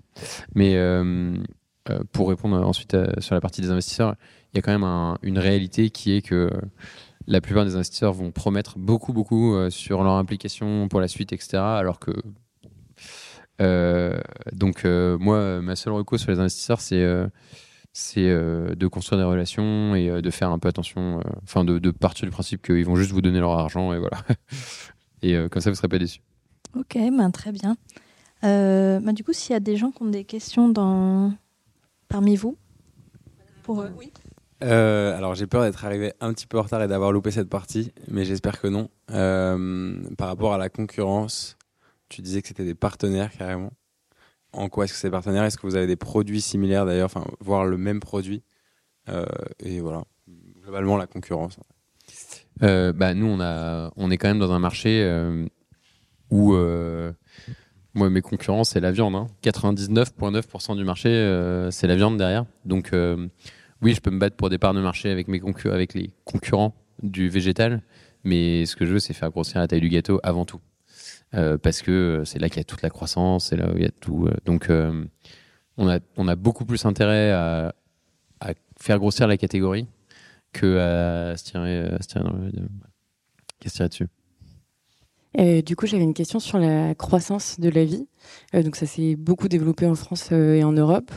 S1: Mais euh, pour répondre ensuite à- sur la partie des investisseurs, il y a quand même un- une réalité qui est que la plupart des investisseurs vont promettre beaucoup, beaucoup sur leur implication pour la suite, etc. Alors que donc moi, ma seule recours sur les investisseurs, c'est c'est euh, de construire des relations et euh, de faire un peu attention, euh, enfin de, de partir du principe qu'ils vont juste vous donner leur argent et voilà. et euh, comme ça, vous serez pas déçus.
S3: Ok, ben, très bien. Euh, ben, du coup, s'il y a des gens qui ont des questions dans... parmi vous, pour eux?
S4: Euh, alors j'ai peur d'être arrivé un petit peu en retard et d'avoir loupé cette partie, mais j'espère que non. Euh, par rapport à la concurrence, tu disais que c'était des partenaires carrément. En quoi est-ce que c'est des partenaires Est-ce que vous avez des produits similaires d'ailleurs, enfin voire le même produit Euh, Et voilà, globalement la concurrence.
S1: Euh, bah, nous, on, a, on est quand même dans un marché euh, où euh, moi, mes concurrents, c'est la viande. hein. 99,9% du marché, c'est la viande derrière. Donc, oui, je peux me battre pour des parts de marché avec, mes avec les concurrents du végétal, mais ce que je veux, c'est faire grossir la taille du gâteau avant tout. Euh, parce que c'est là qu'il y a toute la croissance, c'est là où il y a tout. euh, donc, euh, on, a, beaucoup plus intérêt à, faire grossir la catégorie que à se tirer, à se tirer, dans le- dessus.
S5: Euh, du coup, j'avais une question sur la croissance de la vie. Euh, donc, ça s'est beaucoup développé en France euh, et en Europe.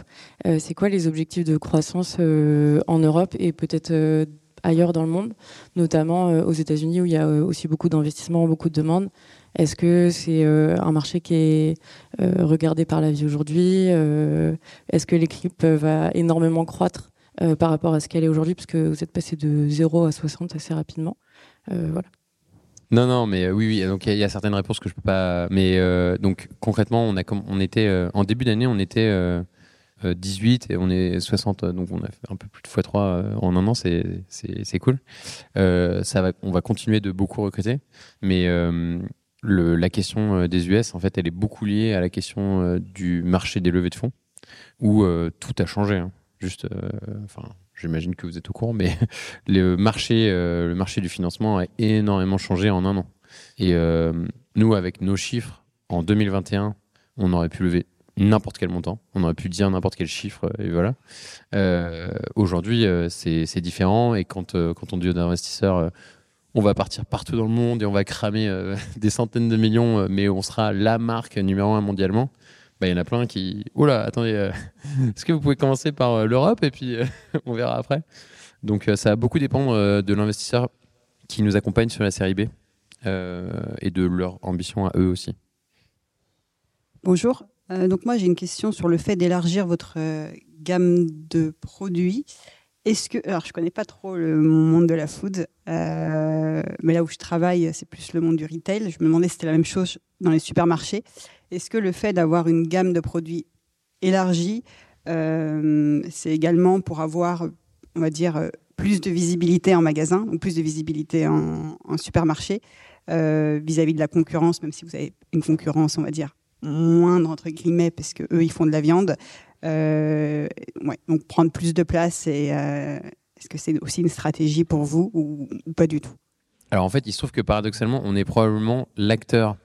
S5: Euh, c'est quoi les objectifs de croissance euh, en Europe et peut-être euh, ailleurs dans le monde, notamment euh, aux États-Unis où il y a euh, aussi beaucoup d'investissements, beaucoup de demandes Est-ce que c'est euh, un marché qui est regardé par la vie aujourd'hui Est-ce que l'équipe va énormément croître par rapport à ce qu'elle est aujourd'hui, parce que vous êtes passé de 0 à 60 assez rapidement Voilà.
S1: Non, non, mais oui, oui. Donc il y a- certaines réponses que je peux pas. Mais donc concrètement, on a on était en début d'année, on était 18 et on est 60, euh, donc on a fait un peu plus de x3 euh, en un an, c'est cool. Euh, ça va, on va continuer de beaucoup recruter, mais euh, le, la question euh, des US, en fait, elle est beaucoup liée à la question euh, du marché des levées de fonds, où euh, tout a changé. hein. Juste, euh, enfin, j'imagine que vous êtes au courant, mais le marché, euh, le marché du financement a énormément changé en un an. Et euh, nous, avec nos chiffres, en 2021, on aurait pu lever n'importe quel montant, on aurait pu dire n'importe quel chiffre, et voilà. Euh, Aujourd'hui, euh, c'est différent, et quand, euh, quand on dit aux investisseurs, euh, on va partir partout dans le monde et on va cramer euh, des centaines de millions, mais on sera la marque numéro un mondialement, bah, il y en a plein qui... Oula, attendez, est-ce que vous pouvez commencer par l'Europe, et puis on verra après donc ça va beaucoup dépendre de l'investisseur qui nous accompagne sur la série B et de leur ambition à eux aussi.
S6: Bonjour. Euh, donc moi j'ai une question sur le fait d'élargir votre euh, gamme de produits. Est-ce que alors je connais pas trop le monde de la food, euh, mais là où je travaille c'est plus le monde du retail. Je me demandais si c'était la même chose dans les supermarchés. Est-ce que le fait d'avoir une gamme de produits élargie, c'est également pour avoir, on va dire, plus de visibilité en magasin, ou plus de visibilité en, supermarché vis-à-vis de la concurrence, même si vous avez une concurrence, on va dire, moindre, entre guillemets, parce que eux ils font de la viande. Euh, donc prendre plus de place, et euh, est-ce que c'est aussi une stratégie pour vous ou, pas du tout?
S1: Alors en fait, il se trouve que paradoxalement, on est probablement l'acteur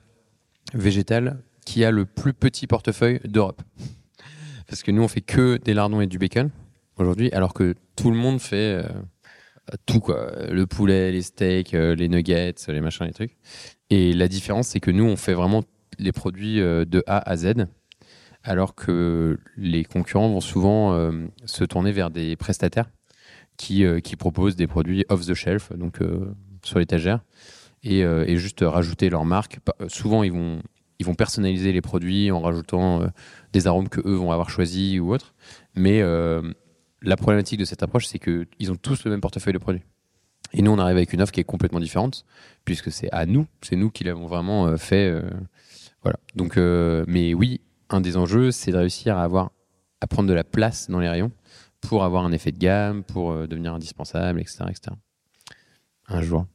S1: végétal qui a le plus petit portefeuille d'Europe. Parce que nous, on fait que des lardons et du bacon aujourd'hui, alors que tout le monde fait euh, tout, quoi. Le poulet, les steaks, les nuggets, les machins, les trucs. Et la différence, c'est que nous, on fait vraiment les produits euh, de A à Z, alors que les concurrents vont souvent euh, se tourner vers des prestataires qui, euh, qui proposent des produits off the shelf, donc sur l'étagère, et, et juste rajouter leur marque. Souvent, ils vont, ils vont personnaliser les produits en rajoutant des arômes que eux vont avoir choisis ou autres. Mais la problématique de cette approche, c'est qu'ils ont tous le même portefeuille de produits. Et nous, on arrive avec une offre qui est complètement différente, puisque c'est à nous, c'est nous qui l'avons vraiment fait. Voilà. Donc, euh, mais oui, un des enjeux, c'est de réussir à avoir, à prendre de la place dans les rayons pour avoir un effet de gamme, pour euh, devenir indispensable, etc., etc. Un jour.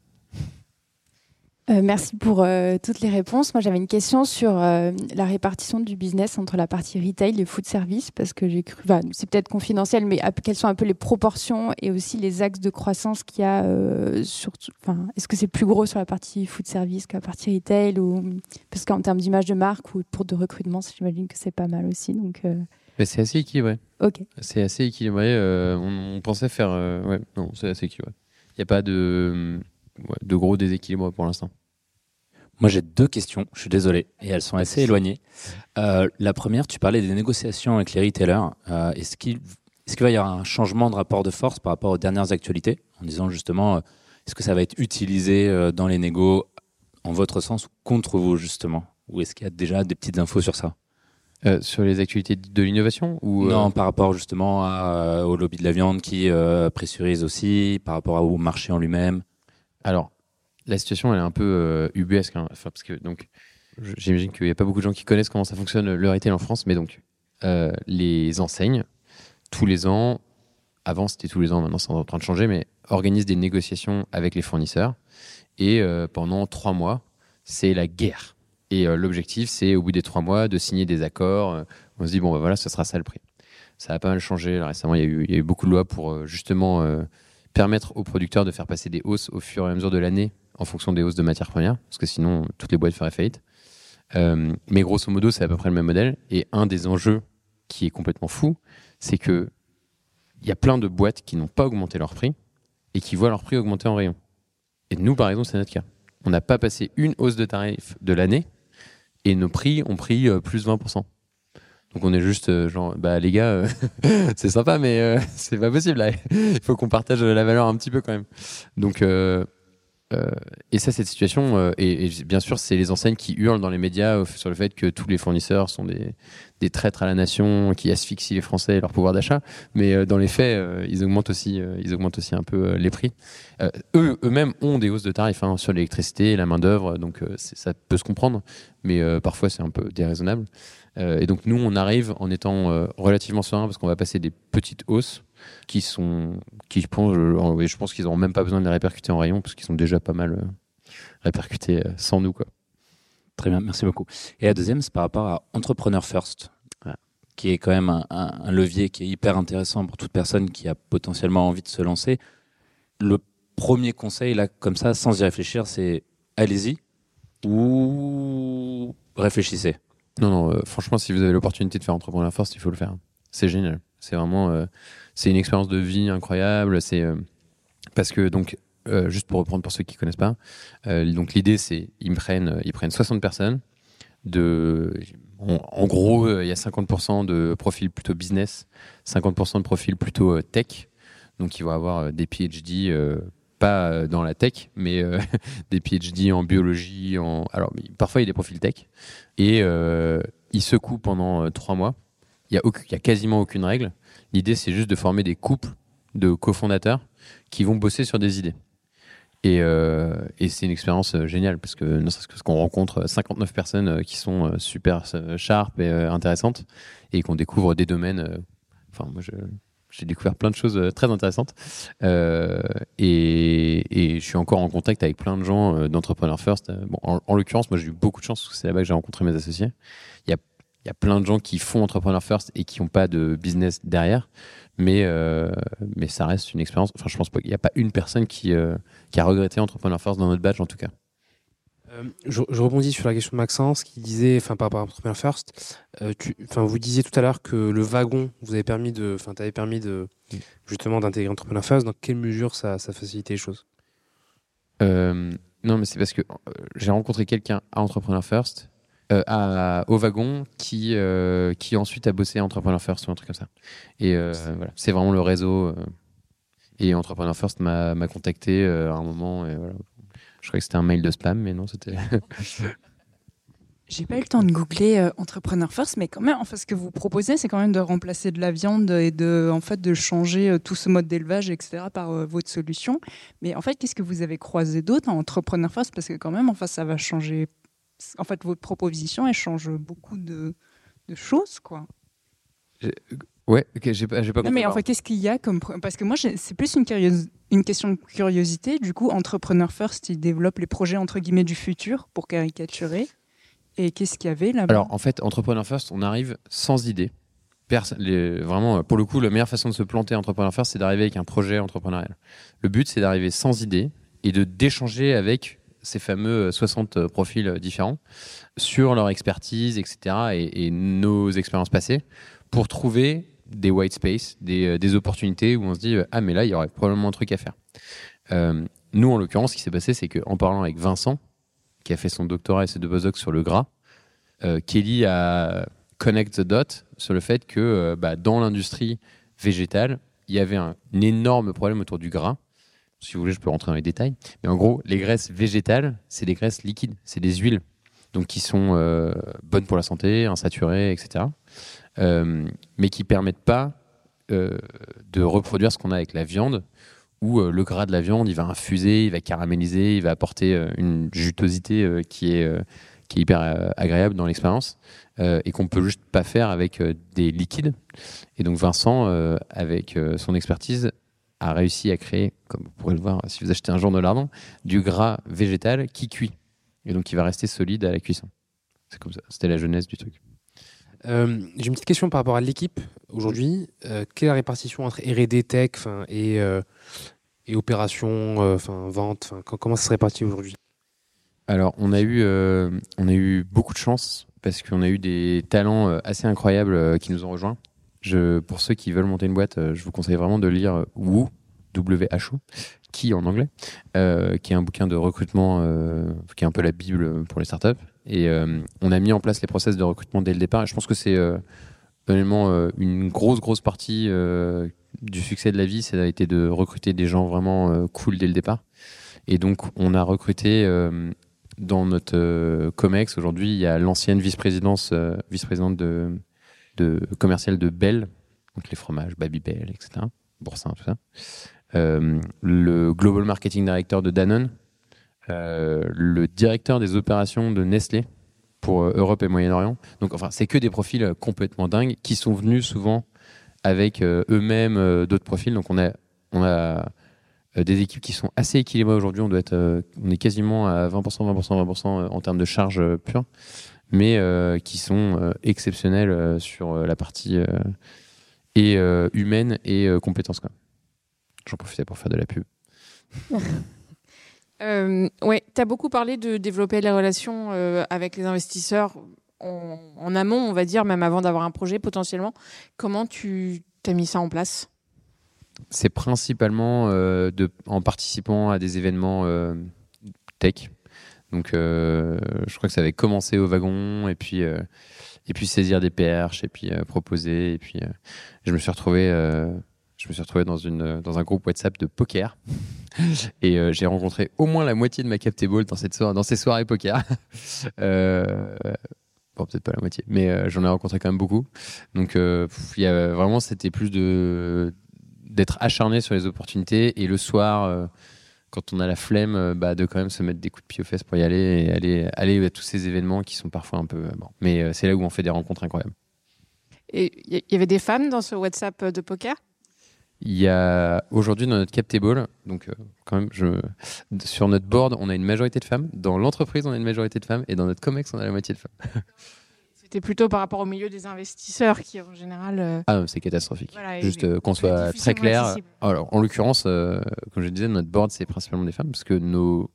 S7: Euh, merci pour euh, toutes les réponses. Moi, j'avais une question sur euh, la répartition du business entre la partie retail et food service, parce que j'ai cru, enfin, c'est peut-être confidentiel, mais à- quelles sont un peu les proportions et aussi les axes de croissance qu'il y a sur, enfin, est-ce que c'est plus gros sur la partie food service que la partie retail ou parce qu'en termes d'image de marque ou pour de recrutement, j'imagine que c'est pas mal aussi. Donc,
S1: Mais c'est assez équilibré.
S7: ok.
S1: C'est assez équilibré. on, on pensait faire. ouais, non, c'est assez équilibré. Il n'y a pas de, ouais, de gros déséquilibre pour l'instant.
S8: Moi, j'ai deux questions. Je suis désolé. Et elles sont assez éloignées. Euh, la première, tu parlais des négociations avec les retailers. Euh, est-ce qu'il est-ce qu'il va y avoir un changement de rapport de force par rapport aux dernières actualités? En disant justement, euh, est-ce que ça va être utilisé dans les négos en votre sens ou contre vous, justement? Ou est-ce qu'il y a déjà des petites infos sur ça?
S1: Euh, sur les actualités de l'innovation ou
S8: Non, par rapport justement à, au lobby de la viande qui pressurise aussi, par rapport au marché en lui-même.
S1: Alors, la situation, elle est un peu euh, ubuesque. hein. Enfin, parce que, donc, j'imagine qu'il n'y a pas beaucoup de gens qui connaissent comment ça fonctionne le retail en France, mais donc, euh, les enseignes, tous les ans, avant c'était tous les ans, maintenant c'est en train de changer, mais organisent des négociations avec les fournisseurs. Et euh, pendant trois mois, c'est la guerre. Et euh, l'objectif, c'est au bout des trois mois de signer des accords. On se dit, bon, bah, voilà, ce sera ça le prix. Ça a pas mal changé. Récemment, il y, a eu, beaucoup de lois pour justement permettre aux producteurs de faire passer des hausses au fur et à mesure de l'année en fonction des hausses de matières premières, parce que sinon, toutes les boîtes feraient faillite. Euh, mais grosso modo, c'est à peu près le même modèle. Et un des enjeux qui est complètement fou, c'est que il y a plein de boîtes qui n'ont pas augmenté leur prix et qui voient leur prix augmenter en rayon. Et nous, par exemple, c'est notre cas. On n'a pas passé une hausse de tarif de l'année et nos prix ont pris euh, plus 20%. Donc on est juste euh, genre, bah les gars, euh, c'est sympa, mais euh, c'est pas possible là. Il faut qu'on partage la valeur un petit peu quand même. Donc, euh, et ça, cette situation, et, bien sûr, c'est les enseignes qui hurlent dans les médias sur le fait que tous les fournisseurs sont des, des traîtres à la nation, qui asphyxient les Français et leur pouvoir d'achat. Mais dans les faits, ils augmentent aussi, ils augmentent aussi un peu les prix. Eux, eux-mêmes ont des hausses de tarifs hein, sur l'électricité, la main d'œuvre, donc ça peut se comprendre, mais parfois c'est un peu déraisonnable. Euh, et donc nous, on arrive en étant euh, relativement serein parce qu'on va passer des petites hausses qui sont, qui je pense, euh, je pense qu'ils n'auront même pas besoin de les répercuter en rayon parce qu'ils sont déjà pas mal répercutés sans nous quoi.
S8: Très bien, merci beaucoup. Et la deuxième, c'est par rapport à Entrepreneur First, qui est quand même un, un- un levier qui est hyper intéressant pour toute personne qui a potentiellement envie de se lancer. Le premier conseil, là, comme ça, sans y réfléchir, c'est allez-y ou réfléchissez.
S1: Non, non, euh, franchement, si vous avez l'opportunité de faire entrepreneur first, il faut le faire. C'est génial. C'est vraiment, euh, c'est une expérience de vie incroyable. C'est euh, parce que donc, juste pour reprendre pour ceux qui connaissent pas, donc l'idée c'est ils prennent, ils prennent 60 personnes. De, en, gros, il y a 50% de profils plutôt business, 50% de profils plutôt tech. Donc, ils vont avoir des PhD, pas euh, dans la tech, mais euh, des PhD en biologie. En... Alors, parfois, il y a des profils tech. Et euh, ils secouent pendant euh, trois mois. Il n'y a, y a quasiment aucune règle. L'idée, c'est juste de former des couples de cofondateurs qui vont bosser sur des idées. Et, c'est une expérience géniale parce que parce qu'on rencontre 59 personnes qui sont super sharp et intéressantes et qu'on découvre des domaines. Enfin, moi, je, j'ai découvert plein de choses euh, très intéressantes. Euh, et, je suis encore en contact avec plein de gens euh, d'Entrepreneur First. Bon, en, en l'occurrence, moi, j'ai eu beaucoup de chance parce que c'est là-bas que j'ai rencontré mes associés. Il y a, plein de gens qui font Entrepreneur First et qui n'ont pas de business derrière. Mais, ça reste une expérience. Enfin, je pense qu'il n'y a pas une personne qui a regretté Entrepreneur First dans notre badge, en tout cas.
S9: Euh, je, je rebondis sur la question de Maxence qui disait, enfin par rapport à Entrepreneur First, euh, enfin vous disiez tout à l'heure que le wagon vous avait permis de, enfin t'avais permis de justement d'intégrer Entrepreneur First. Dans quelle mesure ça, ça facilitait les choses?
S1: Euh, non, mais c'est parce que j'ai rencontré quelqu'un à Entrepreneur First, à, au wagon, qui, qui ensuite a bossé à Entrepreneur First ou un truc comme ça. Et voilà, c'est vraiment le réseau. et Entrepreneur First m'a contacté à un moment. Et voilà. Je croyais que c'était un mail de spam, mais non, c'était.
S10: J'ai pas eu le temps de googler euh, Entrepreneur First, mais quand même, en fait, ce que vous proposez, c'est quand même de remplacer de la viande et de, en fait, de changer euh, tout ce mode d'élevage, etc., par euh, votre solution. Mais en fait, qu'est-ce que vous avez croisé d'autre en Entrepreneur First Parce que quand même, en fait, ça va changer. En fait, votre proposition, elle change beaucoup de, de choses, quoi.
S1: Ouais, ok, j'ai pas, pas
S10: Non, mais en fait, qu'est-ce qu'il y a comme. Parce que moi, c'est plus une, curieuse- une question de curiosité. Du coup, Entrepreneur First, il développe les projets, entre guillemets, du futur, pour caricaturer. Et qu'est-ce qu'il y avait là-bas?
S1: Alors, en fait, Entrepreneur First, on arrive sans idée. Perso- les- vraiment, euh, pour le coup, la meilleure façon de se planter Entrepreneur First, c'est d'arriver avec un projet entrepreneurial. Le but, c'est d'arriver sans idée et de d'échanger avec ces fameux euh, 60 euh, profils euh, différents sur leur expertise, etc. et, et nos expériences passées pour trouver des white space, des, euh, des opportunités où on se dit euh, ah mais là il y aurait probablement un truc à faire. Euh, nous en l'occurrence, ce qui s'est passé, c'est qu'en parlant avec Vincent, qui a fait son doctorat et ses deux postdocs sur le gras, Kelly a connect the dot sur le fait que bah, dans l'industrie végétale, il y avait un, un énorme problème autour du gras. Si vous voulez, je peux rentrer dans les détails. Mais en gros, les graisses végétales, c'est des graisses liquides, c'est des huiles, donc qui sont bonnes pour la santé, insaturées, etc. Euh, mais qui permettent pas euh, de reproduire ce qu'on a avec la viande, où euh, le gras de la viande, il va infuser, il va caraméliser, il va apporter une jutosité qui est qui hyper agréable dans l'expérience et qu'on peut juste pas faire avec des liquides. Et donc Vincent, avec son expertise, a réussi à créer, comme vous pourrez le voir si vous achetez un jour de lardon, du gras végétal qui cuit. Et donc il va rester solide à la cuisson. C'est comme ça. C'était la jeunesse du truc.
S9: Euh, J'ai une petite question par rapport à l'équipe aujourd'hui. Euh, quelle est la répartition entre R&D tech et, euh, opération, euh, vente Comment ça se répartit aujourd'hui?
S1: Alors, on a eu, on a eu beaucoup de chance parce qu'on a eu des talents assez incroyables qui nous ont rejoints. Pour ceux qui veulent monter une boîte, je vous conseille vraiment de lire euh, Who, qui en anglais, qui est un bouquin de recrutement, qui est un peu la bible pour les startups. Et euh, on a mis en place les process de recrutement dès le départ. Et je pense que c'est euh, honnêtement euh, une grosse, grosse partie euh, du succès de la vie, ça a été de recruter des gens vraiment euh, cool dès le départ. Et donc, on a recruté euh, dans notre euh, COMEX, aujourd'hui, il y a l'ancienne vice-présidence, euh, vice-présidente de, de commerciale de Bell, donc les fromages, Babybel, etc., Boursin, tout ça. Euh, le Global Marketing Director de Danone, euh, le directeur des opérations de Nestlé pour euh, Europe et Moyen-Orient. Donc, enfin, c'est que des profils euh, complètement dingues qui sont venus souvent avec euh, eux-mêmes euh, d'autres profils. Donc, on a, on a euh, des équipes qui sont assez équilibrées aujourd'hui. On doit être, euh, on est quasiment à 20%, 20%, 20% euh, en termes de charge euh, pure, mais euh, qui sont euh, exceptionnelles euh, sur euh, la partie euh, et euh, humaine et euh, compétences. J'en profitais pour faire de la pub.
S7: Euh, ouais, tu as beaucoup parlé de développer les relations euh, avec les investisseurs en, amont, on va dire, même avant d'avoir un projet potentiellement. Comment tu as mis ça en place?
S1: C'est principalement euh, en participant à des événements euh, tech. Donc, je crois que ça avait commencé au wagon, et puis, et puis saisir des perches, et puis proposer. Et puis, je me suis retrouvé, je me suis retrouvé dans, une, dans un groupe WhatsApp de poker. Et euh, j'ai rencontré au moins la moitié de ma cap table dans, cette soirée, dans ces soirées poker. Euh, bon, peut-être pas la moitié, mais euh, j'en ai rencontré quand même beaucoup. Donc, euh, il y a, vraiment, c'était plus d'être acharné sur les opportunités et le soir, euh, quand on a la flemme, euh, bah, de quand même se mettre des coups de pied aux fesses pour y aller et aller, à tous ces événements qui sont parfois un peu. euh, bon. Mais euh, c'est là où on fait des rencontres incroyables.
S7: Et il y, y avait des femmes dans ce WhatsApp de poker?
S1: Il y a aujourd'hui dans notre cap table, donc euh, quand même, je, sur notre board, on a une majorité de femmes. Dans l'entreprise, on a une majorité de femmes. Et dans notre comex, on a la moitié de femmes.
S11: C'était plutôt par rapport au milieu des investisseurs qui, en général. euh,
S1: Ah non, c'est catastrophique.
S11: Voilà,
S1: Juste euh, qu'on soit très clair.
S11: accessible.
S1: Alors, en l'occurrence, comme je disais, notre board, c'est principalement des femmes parce que nos,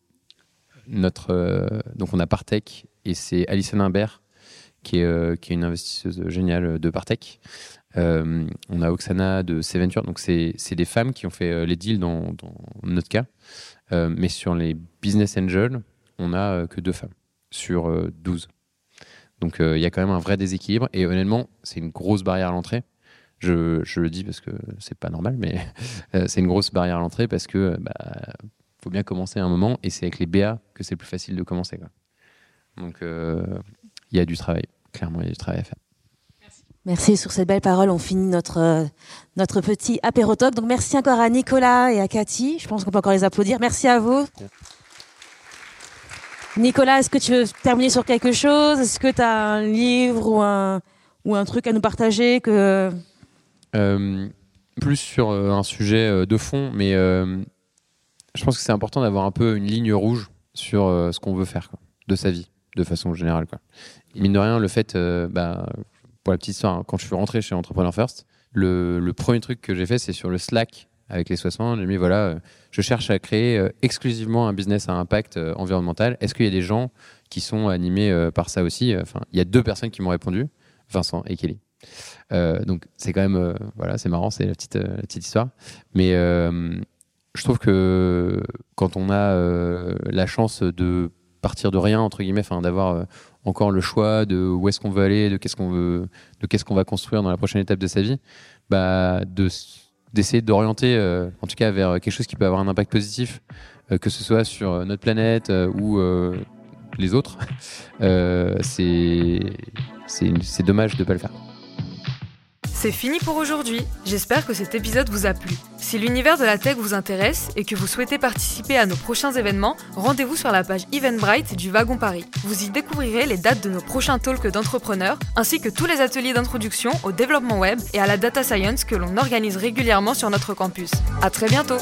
S1: notre, donc on a Partech et c'est Alison Imbert qui est, qui est une investisseuse géniale de Partech. Euh, on a Oksana de Seventure, donc c'est des femmes qui ont fait euh, les deals dans, notre cas. Euh, mais sur les business angels, on a euh, que deux femmes sur euh, 12. Donc il y a quand même un vrai déséquilibre et honnêtement, c'est une grosse barrière à l'entrée. Je, je le dis parce que c'est pas normal, mais c'est une grosse barrière à l'entrée parce que bah, faut bien commencer à un moment et c'est avec les BA que c'est le plus facile de commencer. Donc il y a du travail, clairement il y a du travail à faire.
S12: Merci. Sur cette belle parole, on finit notre, euh, notre petit apérotoc. Donc merci encore à Nicolas et à Cathy. Je pense qu'on peut encore les applaudir. Merci à vous. Nicolas, est-ce que tu veux terminer sur quelque chose? Est-ce que tu as un livre ou un, ou un truc à nous partager que...
S1: Euh, plus sur euh, un sujet de fond, mais je pense que c'est important d'avoir un peu une ligne rouge sur ce qu'on veut faire de sa vie, de façon générale. Quoi. Mine de rien, le fait, bah, pour la petite histoire, hein, quand je suis rentré chez Entrepreneur First, le, premier truc que j'ai fait, c'est sur le Slack avec les 60. J'ai mis voilà, euh, je cherche à créer euh, exclusivement un business à impact euh, environnemental. Est-ce qu'il y a des gens qui sont animés par ça aussi? Enfin, il y a deux personnes qui m'ont répondu, Vincent et Kelly. Donc c'est quand même voilà c'est marrant c'est la petite petite histoire mais je trouve que quand on a la chance de partir de rien entre guillemets enfin d'avoir encore le choix de où est-ce qu'on veut aller de qu'est-ce qu'on veut de qu'est-ce qu'on va construire dans la prochaine étape de sa vie bah de d'essayer d'orienter euh, en tout cas vers quelque chose qui peut avoir un impact positif euh, que ce soit sur euh, notre planète euh, ou euh, les autres c'est c'est dommage de pas le faire
S2: C'est fini pour aujourd'hui. J'espère que cet épisode vous a plu. Si l'univers de la tech vous intéresse et que vous souhaitez participer à nos prochains événements, rendez-vous sur la page Eventbrite du Wagon Paris. Vous y découvrirez les dates de nos prochains talks d'entrepreneurs, ainsi que tous les ateliers d'introduction au développement web et à la data science que l'on organise régulièrement sur notre campus. À très bientôt!